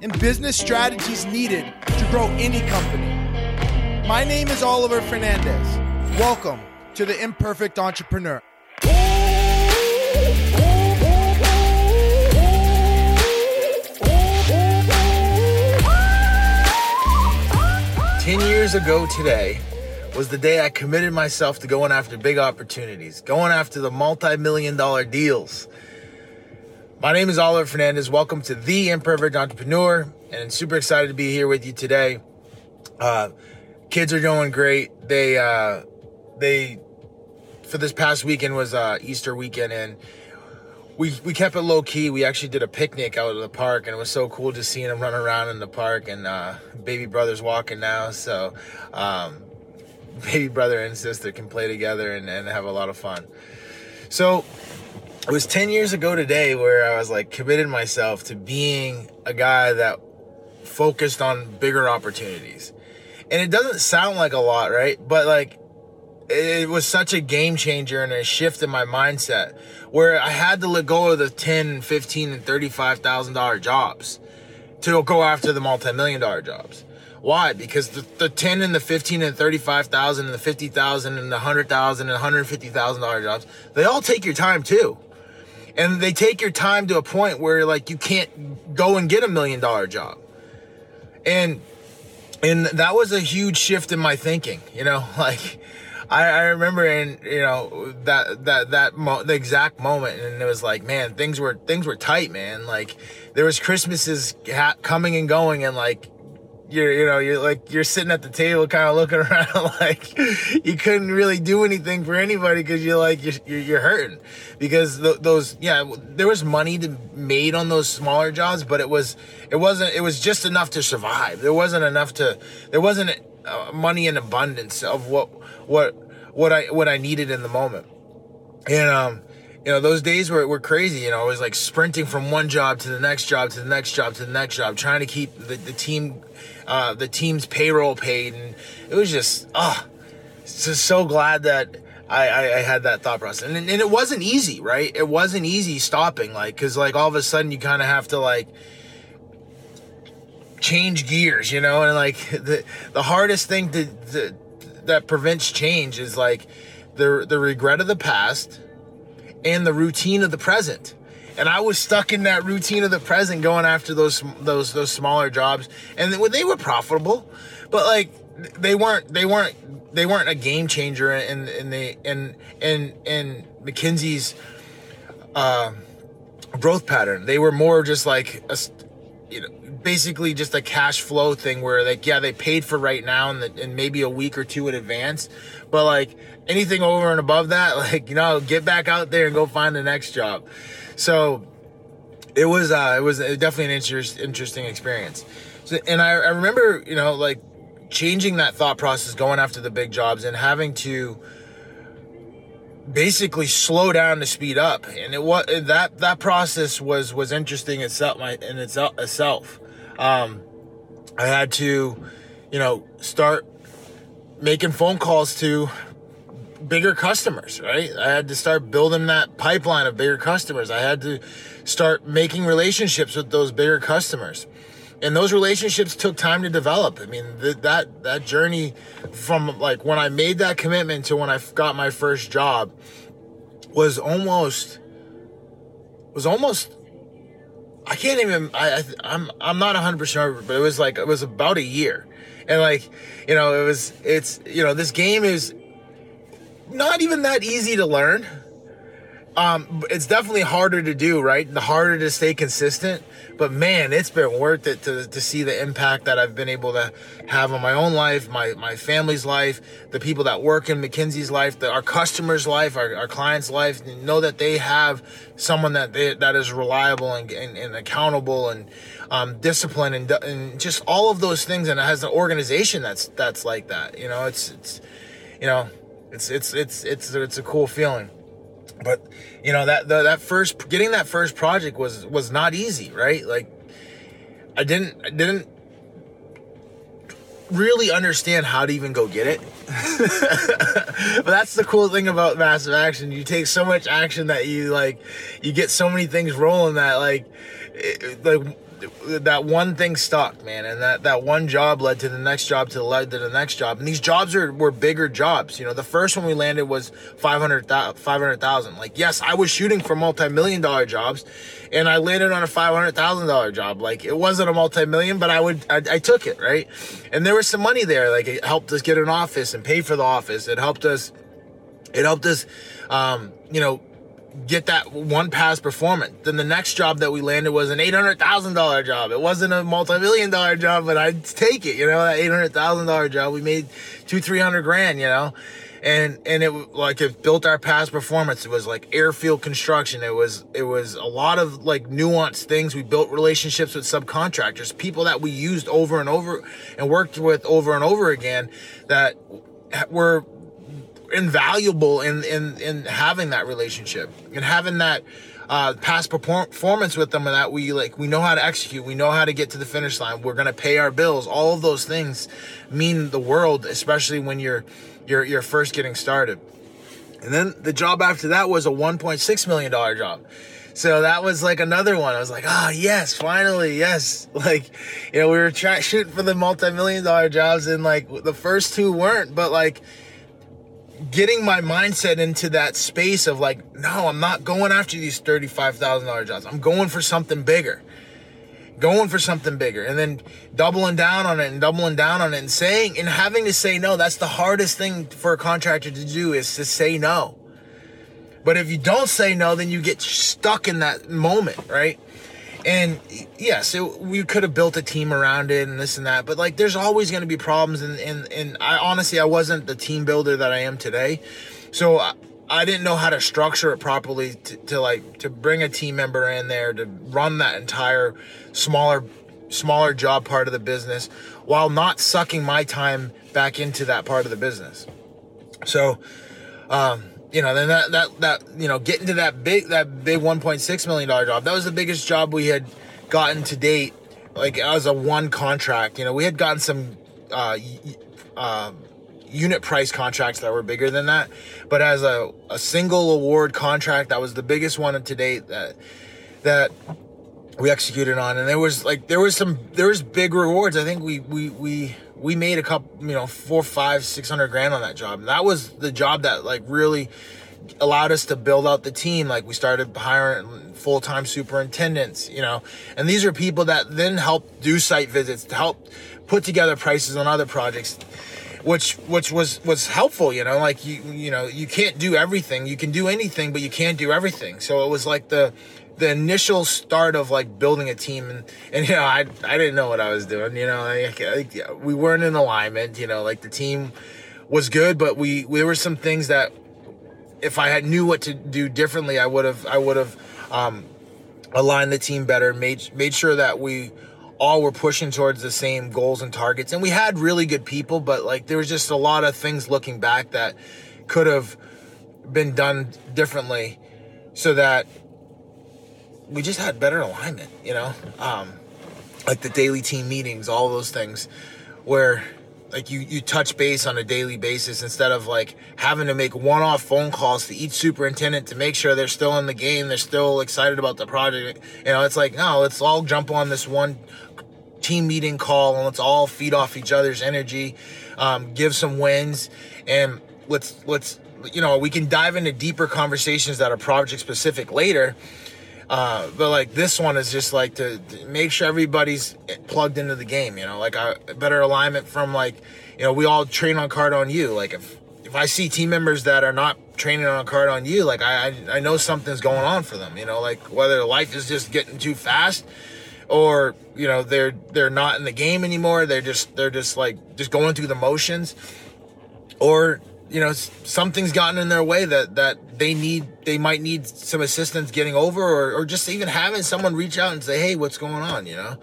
and business strategies needed to grow any company. My name is Oliver Fernandez. Welcome to the Imperfect Entrepreneur. Ten years ago today was the day I committed myself to going after big opportunities, going after the multi million dollar deals. My name is Oliver Fernandez. Welcome to The Imperfect Entrepreneur, and super excited to be here with you today. Uh, kids are doing great. They, uh, they, for this past weekend was uh, Easter weekend, and we we kept it low key. We actually did a picnic out of the park, and it was so cool just seeing them run around in the park. And uh, baby brother's walking now, so um, baby brother and sister can play together and, and have a lot of fun. So it was 10 years ago today where I was like committed myself to being a guy that focused on bigger opportunities. And it doesn't sound like a lot, right? But like it was such a game changer and a shift in my mindset where I had to let go of the 10, 15 and $35,000 jobs to go after the multi-million dollar jobs. Why? Because the, the 10 and the 15 and 35,000 and the 50,000 and the 100,000 and 150,000 dollar jobs, they all take your time too. And they take your time to a point where like you can't go and get a million dollar job. And and that was a huge shift in my thinking, you know, like I, I remember in you know that that that mo- the exact moment, and it was like, man, things were things were tight, man. Like there was Christmases ha- coming and going, and like you're you know you're like you're sitting at the table kind of looking around like you couldn't really do anything for anybody because you're like you're, you're hurting. Because th- those yeah there was money to, made on those smaller jobs but it was it wasn't it was just enough to survive. There wasn't enough to there wasn't uh, money in abundance of what what what I what I needed in the moment. And um you know, those days were, were crazy. You know, I was like sprinting from one job to the next job to the next job to the next job, trying to keep the, the team, uh, the team's payroll paid. And it was just, ah, oh, just so glad that I, I, I, had that thought process. And, and it wasn't easy, right? It wasn't easy stopping, like, cause like all of a sudden you kind of have to like, change gears, you know, and like the the hardest thing to, to that prevents change is like the the regret of the past and the routine of the present. And I was stuck in that routine of the present, going after those those those smaller jobs, and they were profitable, but like they weren't they weren't they weren't a game changer in in the in in in McKinsey's uh, growth pattern. They were more just like a, you know basically just a cash flow thing where like yeah they paid for right now and, the, and maybe a week or two in advance but like anything over and above that, like, you know, get back out there and go find the next job. So it was, uh, it was definitely an interest, interesting experience. So, and I, I remember, you know, like changing that thought process, going after the big jobs and having to, basically slow down to speed up and it was that that process was was interesting itself in itself um i had to you know start making phone calls to bigger customers, right? I had to start building that pipeline of bigger customers. I had to start making relationships with those bigger customers. And those relationships took time to develop. I mean, th- that that journey from like when I made that commitment to when I got my first job was almost was almost I can't even I, I I'm I'm not 100% sure, but it was like it was about a year. And like, you know, it was it's you know, this game is not even that easy to learn. Um, it's definitely harder to do, right? The harder to stay consistent. But man, it's been worth it to, to see the impact that I've been able to have on my own life, my, my family's life, the people that work in McKinsey's life, the, our customers' life, our, our clients' life. Know that they have someone that they, that is reliable and, and, and accountable and um, disciplined and, and just all of those things, and it has an organization that's that's like that. You know, it's it's you know, it's it's it's it's it's a cool feeling but you know that the, that first getting that first project was was not easy right? Like i didn't I didn't really understand how to even go get it. But that's the cool thing about massive action. You take so much action that you like you get so many things rolling that like it, like that one thing stuck, man, and that that one job led to the next job, to the led to the next job, and these jobs are were bigger jobs. You know, the first one we landed was 500,000. like, yes, I was shooting for multi-million dollar jobs, and I landed on a five hundred thousand dollar job. Like, it wasn't a multi-million, but I would I, I took it, right? And there was some money there. Like, it helped us get an office and pay for the office. It helped us. It helped us, um, you know, get that one pass performance. Then the next job that we landed was an eight hundred thousand dollar job. It wasn't a multi million dollar job, but I'd take it. You know, that eight hundred thousand dollar job, we made two three hundred grand. You know, and and it like it built our past performance. It was like airfield construction. It was it was a lot of like nuanced things. We built relationships with subcontractors, people that we used over and over and worked with over and over again that were invaluable in in in having that relationship and having that uh, past performance with them and that we like we know how to execute we know how to get to the finish line we're gonna pay our bills. All of those things mean the world especially when you're you're you're first getting started. And then the job after that was a 1.6 million dollar job. So that was like another one. I was like oh yes finally yes. Like you know we were trying shooting for the multi-million dollar jobs and like the first two weren't but like getting my mindset into that space of like, no, I'm not going after these $35,000 jobs. I'm going for something bigger. Going for something bigger and then doubling down on it and doubling down on it and saying and having to say no. That's the hardest thing for a contractor to do is to say no. But if you don't say no, then you get stuck in that moment, right? And yes, it, we could have built a team around it and this and that, but like there's always going to be problems. And, and, and I honestly, I wasn't the team builder that I am today. So I, I didn't know how to structure it properly to, to like to bring a team member in there to run that entire smaller smaller job part of the business while not sucking my time back into that part of the business. So um, you know, then that that that you know, getting to that big that big 1.6 million dollar job. That was the biggest job we had gotten to date. Like as a one contract, you know, we had gotten some uh, uh, unit price contracts that were bigger than that, but as a, a single award contract, that was the biggest one to date that that we executed on. And there was like there was some there was big rewards. I think we we we we made a couple, you know, four, five, six hundred grand on that job. And that was the job that like really allowed us to build out the team. Like we started hiring full time superintendents, you know, and these are people that then help do site visits to help put together prices on other projects which which was was helpful you know like you you know you can't do everything you can do anything but you can't do everything so it was like the the initial start of like building a team and, and you know I, I didn't know what I was doing you know like, like, we weren't in alignment you know like the team was good but we there were some things that if I had knew what to do differently I would have I would have um, aligned the team better made made sure that we all were pushing towards the same goals and targets. And we had really good people but like there was just a lot of things looking back that could have been done differently so that we just had better alignment, you know? Um, like the daily team meetings, all those things where like you you touch base on a daily basis instead of like having to make one-off phone calls to each superintendent to make sure they're still in the game, they're still excited about the project. You know, it's like, no, let's all jump on this one team meeting call and let's all feed off each other's energy, um, give some wins and let's let's you know, we can dive into deeper conversations that are project specific later uh, but like this one is just like to, to, make sure everybody's plugged into the game. You know, like a better alignment from like, you know, we all train on Cardone U. Like if if I see team members that are not training on Cardone U, like I, I, I know something's going on for them. You know, like whether life is just getting too fast, or you know they're they're not in the game anymore. They're just they're just like just going through the motions, or you know something's gotten in their way that that they need they might need some assistance getting over, or or just even having someone reach out and say, hey, what's going on? You know.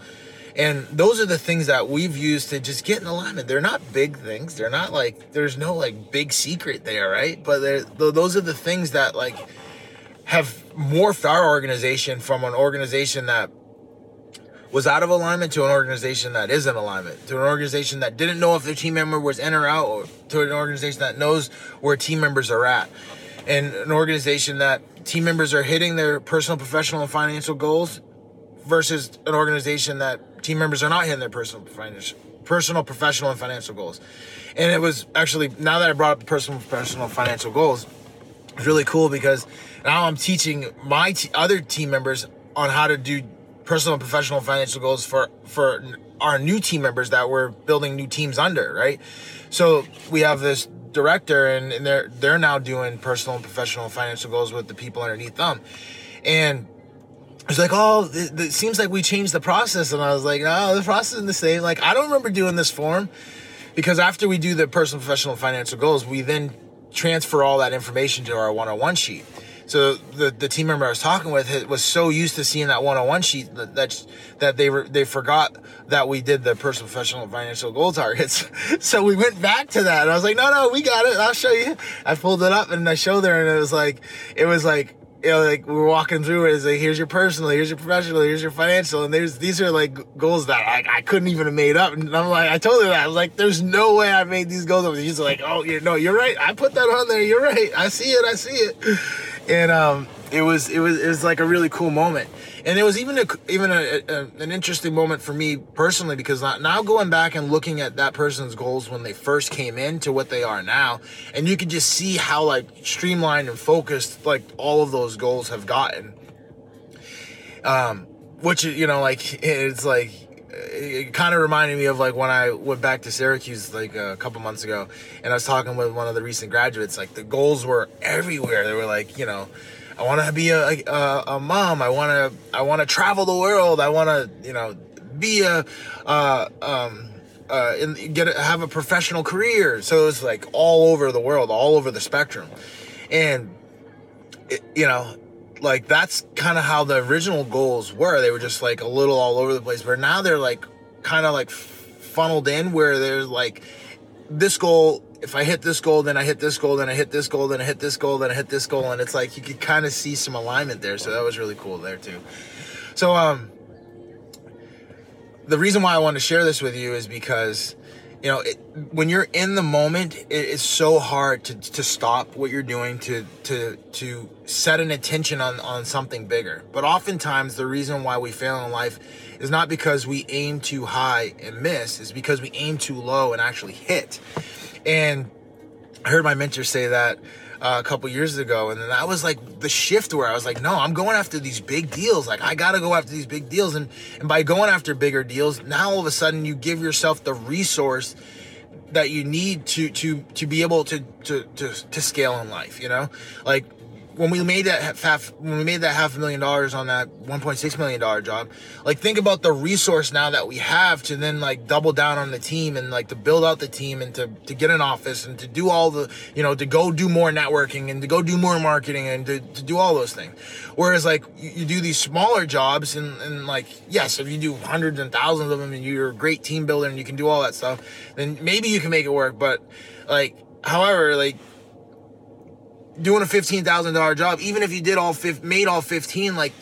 And those are the things that we've used to just get in alignment. They're not big things. They're not like there's no like big secret there, right? But those are the things that like have morphed our organization from an organization that was out of alignment to an organization that is in alignment, to an organization that didn't know if their team member was in or out, or to an organization that knows where team members are at, and an organization that team members are hitting their personal, professional, and financial goals versus an organization that team members are not hitting their personal, financial, personal, professional, and financial goals. And it was actually now that I brought up personal, professional, financial goals, it's really cool because now I'm teaching my t- other team members on how to do personal, and professional, financial goals for for our new team members that we're building new teams under, right? So we have this director, and, and they're they're now doing personal and professional financial goals with the people underneath them, and it's like, oh, it, it, seems like we changed the process. And I was like, no, the process is the same. Like, I don't remember doing this form because after we do the personal, professional, financial goals, we then transfer all that information to our one-on-one oh sheet. So the, the team member I was talking with was so used to seeing that one-on-one sheet that that, that they were they forgot that we did the personal, professional, financial goal targets. so we went back to that, and I was like, no, no, we got it. I'll show you. I pulled it up and I showed her, and it was like it was like you know, like we're walking through it. It's like here's your personal, here's your professional, here's your financial, and there's these are like goals that I, I couldn't even have made up. And I'm like, I told her that I was like, there's no way I made these goals up. she's like, oh, you no, you're right. I put that on there. You're right. I see it. I see it. And um, it was it was it was like a really cool moment. And it was even a even a, a, an interesting moment for me personally because now going back and looking at that person's goals when they first came in to what they are now and you can just see how like streamlined and focused like all of those goals have gotten. Um which you know like it's like it kind of reminded me of like when I went back to Syracuse like a couple months ago and I was talking with one of the recent graduates like the goals were everywhere they were like you know I want to be a, a, a mom. I want to I want to travel the world. I want to you know be a uh, um, uh, and get a, have a professional career. So it's like all over the world, all over the spectrum, and it, you know, like that's kind of how the original goals were. They were just like a little all over the place, but now they're like kind of like funneled in where there's like this goal if I hit this goal, then I hit this goal, then I hit this goal, then I hit this goal, then I hit this goal, and it's like you could kind of see some alignment there. So that was really cool there too. So um, the reason why I want to share this with you is because you know it, when you're in the moment, it, it's so hard to to stop what you're doing to to to set an attention on on something bigger. But oftentimes the reason why we fail in life is not because we aim too high and miss, is because we aim too low and actually hit. And I heard my mentor say that uh, a couple years ago, and then that was like the shift where I was like, no, I'm going after these big deals. Like I gotta go after these big deals, and and by going after bigger deals, now all of a sudden you give yourself the resource that you need to to to be able to to to, to scale in life. You know, like when we made that half when we made that half a million dollars on that 1.6 million dollar job like think about the resource now that we have to then like double down on the team and like to build out the team and to, to get an office and to do all the you know to go do more networking and to go do more marketing and to, to do all those things. Whereas like you, you do these smaller jobs and, and like yes if you do hundreds and thousands of them and you're a great team builder and you can do all that stuff then maybe you can make it work. But like however like doing a fifteen thousand dollar job, even if you did all fif- made all fifteen, like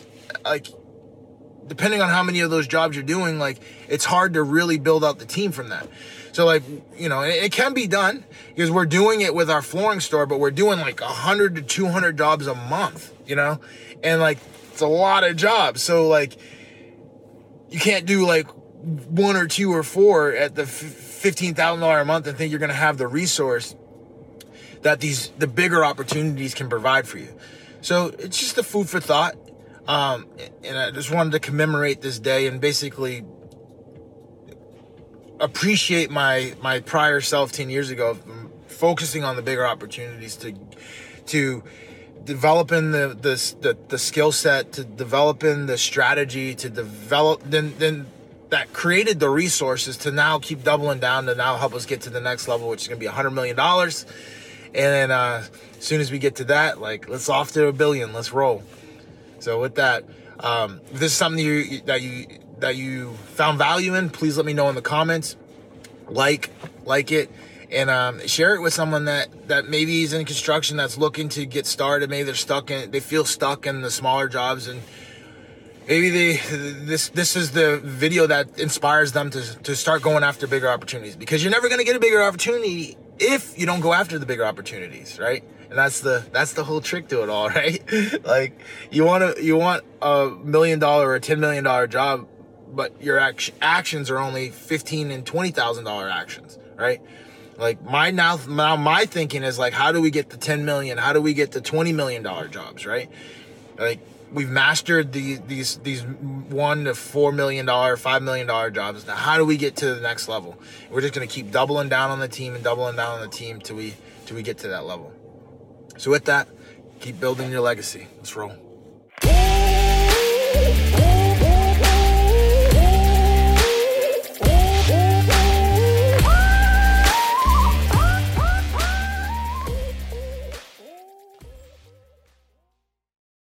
like depending on how many of those jobs you're doing, like it's hard to really build out the team from that. So like you know, it, it can be done because we're doing it with our flooring store, but we're doing like hundred to two hundred jobs a month, you know, and like it's a lot of jobs. So like you can't do like one or two or four at the fifteen thousand dollar a month and think you're gonna have the resource that these the bigger opportunities can provide for you. So it's just a food for thought. Um, and I just wanted to commemorate this day and basically appreciate my my prior self 10 years ago focusing on the bigger opportunities to to developing the the the, the skill set to developing the strategy to develop then then that created the resources to now keep doubling down to now help us get to the next level which is going to be 100 million dollars then uh, as soon as we get to that like let's off to a billion let's roll. So with that um, if this is something you that you that you found value in please let me know in the comments. Like like it and um, share it with someone that that maybe is in construction that's looking to get started. Maybe they're stuck in, they feel stuck in the smaller jobs, and maybe they this this is the video that inspires them to to start going after bigger opportunities. Because you're never going to get a bigger opportunity if you don't go after the bigger opportunities, right? And that's the that's the whole trick to it all, right? like you want to you want a million dollar or a ten million dollar job, but your act- actions are only fifteen and twenty thousand dollar actions, right? Like my now, now my thinking is like, how do we get the 10 million? How do we get the 20 million dollar jobs? Right? Like we've mastered the, these these one to four million dollar, five million dollar jobs. Now, how do we get to the next level? We're just gonna keep doubling down on the team and doubling down on the team till we till we get to that level. So with that, keep building your legacy. Let's roll.